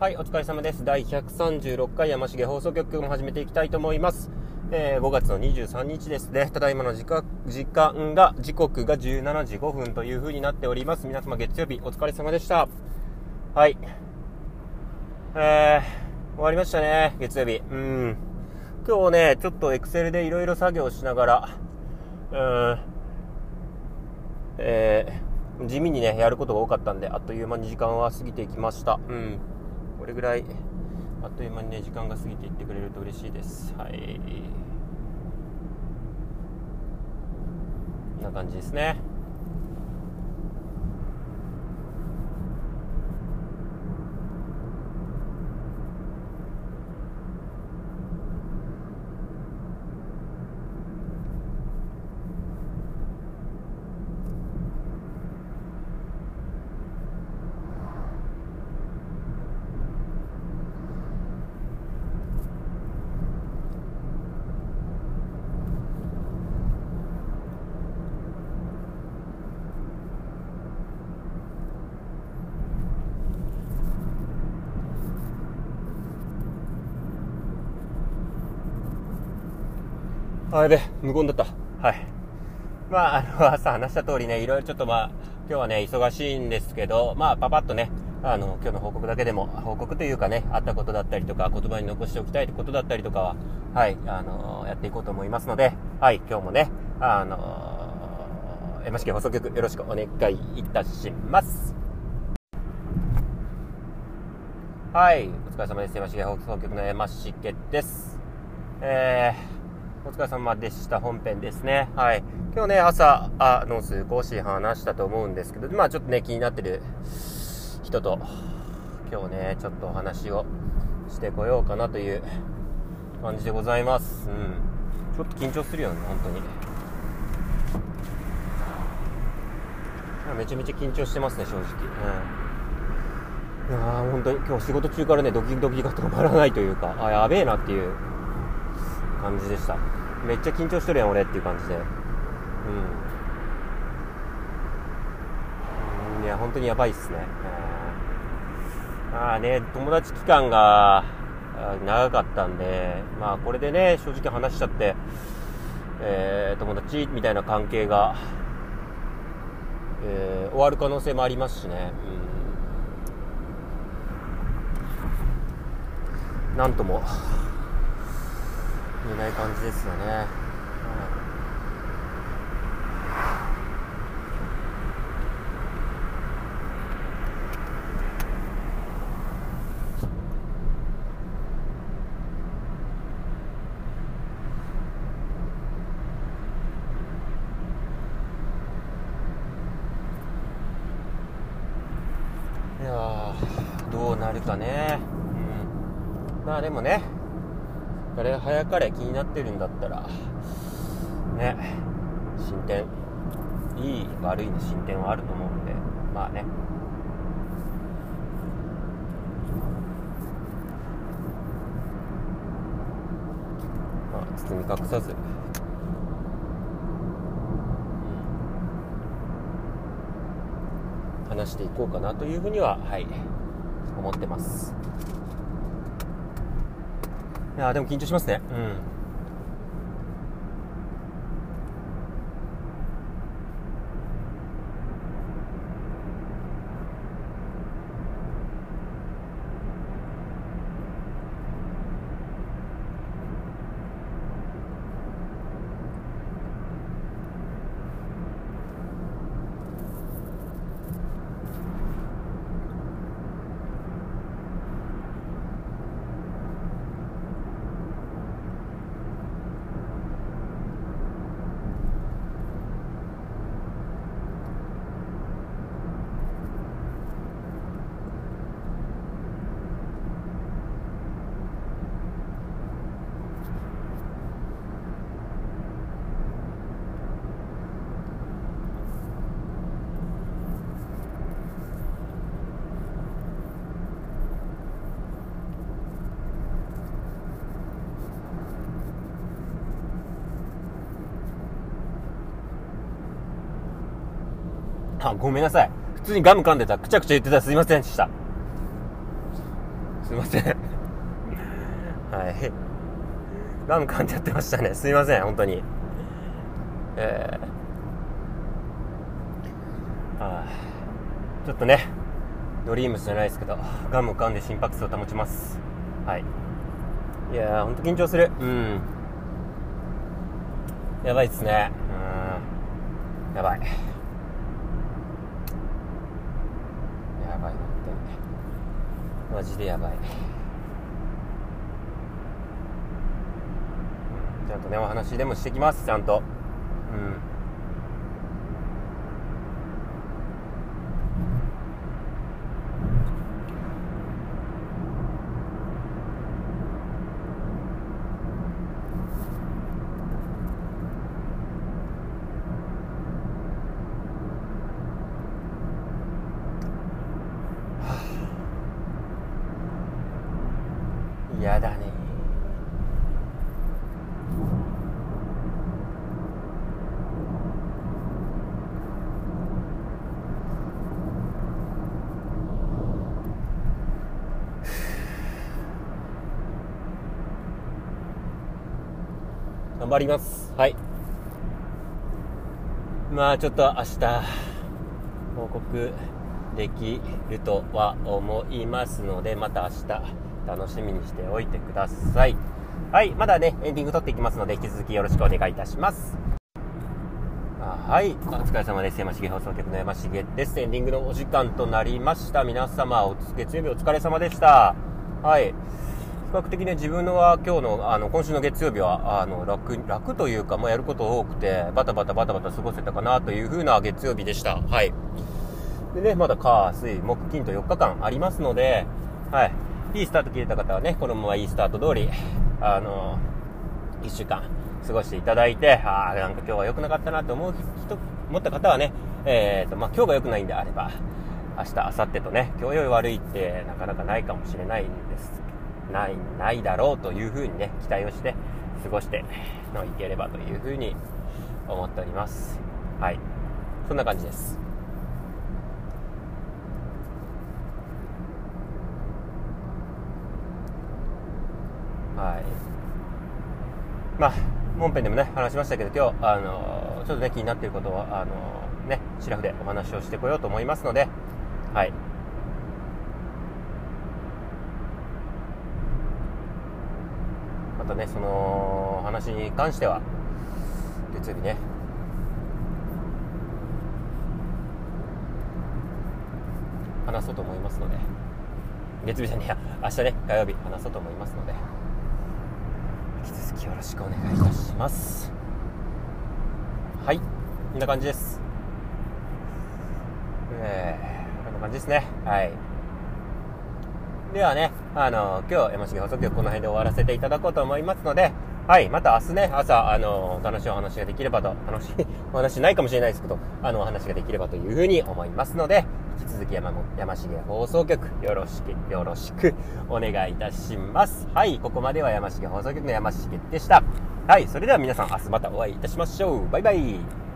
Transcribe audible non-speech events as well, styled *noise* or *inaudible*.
はい、お疲れ様です。第136回山重放送局も始めていきたいと思います。えー5月の23日ですね。ただいまの時間時間が、時刻が17時5分という風になっております。皆様月曜日お疲れ様でした。はい。えー、終わりましたね、月曜日。うん。今日ね、ちょっとエクセルでいろいろ作業しながら、うん、えー地味にね、やることが多かったんで、あっという間に時間は過ぎていきました。うん。これぐらい、あっという間にね、時間が過ぎていってくれると嬉しいです。はい。こんな感じですね。あ、やべ、無言だった。はい。まあ、あの、朝話した通りね、いろいろちょっとまあ、今日はね、忙しいんですけど、まあ、パパッとね、あの、今日の報告だけでも、報告というかね、あったことだったりとか、言葉に残しておきたいことだったりとかは、はい、あの、やっていこうと思いますので、はい、今日もね、あの、山重放送局よろしくお願いいたします。はい、お疲れ様です。山重放送局の山重です。えー、お疲れ様でした。本編ですね。はい。今日ね、朝、あの、少し話したと思うんですけど、まあちょっとね、気になってる人と、今日ね、ちょっとお話をしてこようかなという感じでございます。うん。ちょっと緊張するよね、本当に。めちゃめちゃ緊張してますね、正直。うん。いやー、本当に今日仕事中からね、ドキドキが止まらないというか、あ、やべえなっていう感じでしためっちゃ緊張してるやん俺っていう感じで。うん。いや本当にやばいっすね。まあね友達期間が長かったんでまあこれでね正直話しちゃってえー友達みたいな関係が、えー終わる可能性もありますしね、うん、なんとも。言えない感じですよね。いやどうなるかね。うん、まあでもね、あれ早かれ気になってるんだったらね進展。いい悪いの進展はあると思うんでまあね。まあ包み隠さず。話していこうかなというふうにははい思ってます。いやでも緊張しますね。うん。あ、ごめんなさい。普通にガム噛んでた。くちゃくちゃ言ってた。すいませんでした。すいません。はい。ガム噛んじゃってましたね。すいません本当に。えー、あちょっとねドリームスじゃないですけどガム噛んで心拍数を保ちます。はい。いやーほんと緊張する。うん。やばいっすね。うん。やばいやばい本当にマジでやばい。ちゃんとねお話でもしてきますちゃんと。うん。嫌だね。頑張ります。はい。まあちょっと明日報告できるとは思いますのでまた明日楽しみにしておいてください。はいまだねエンディング撮っていきますので引き続きよろしくお願いいたします。はい。お疲れ様です。山重放送局の山重です。エンディングのお時間となりました。皆様お月曜日お疲れ様でした。はい。比較的ね、自分のは今日の、あの、今週の月曜日は、あの、楽、楽というか、まあ、やること多くて、バタバタバタバタ過ごせたかなという風な月曜日でした。はい。でね、まだ火、水、木、金と4日間ありますので、はい。いいスタート切れた方はね、このままいいスタート通り、あの、1週間過ごしていただいて、ああ、なんか今日は良くなかったなと思う人、思った方はね、えっ、ー、と、まあ、今日が良くないんであれば、明日、明後日とね、今日より悪いってなかなかないかもしれないんですない、ないだろうというふうにね、期待をして過ごしてのいければというふうに思っております。はい。そんな感じです。はい。まあ、本編でもね、話しましたけど、今日、あの、ちょっとね、気になっていることを、あの、ね、シラフでお話をしてこようと思いますので、はいま。たねその話に関しては月曜日ね話そうと思いますので月曜日じゃねえや明日ね火曜日話そうと思いますのでよろしくお願いいたします。はいこんな感じです。えー、こんな感じですね。はい。ではね、あの、今日、山重放送局この辺で終わらせていただこうと思いますので、はい、また明日ね、朝、あの、楽しいお話ができればと、楽しい *laughs* お話ないかもしれないですけど、あの、お話ができればというふうに思いますので、引き続き山山重放送局、よろしく、よろしくお願いいたします。はい、ここまでは山重放送局の山重でした。はい、それでは皆さん、明日またお会いいたしましょう。バイバイ。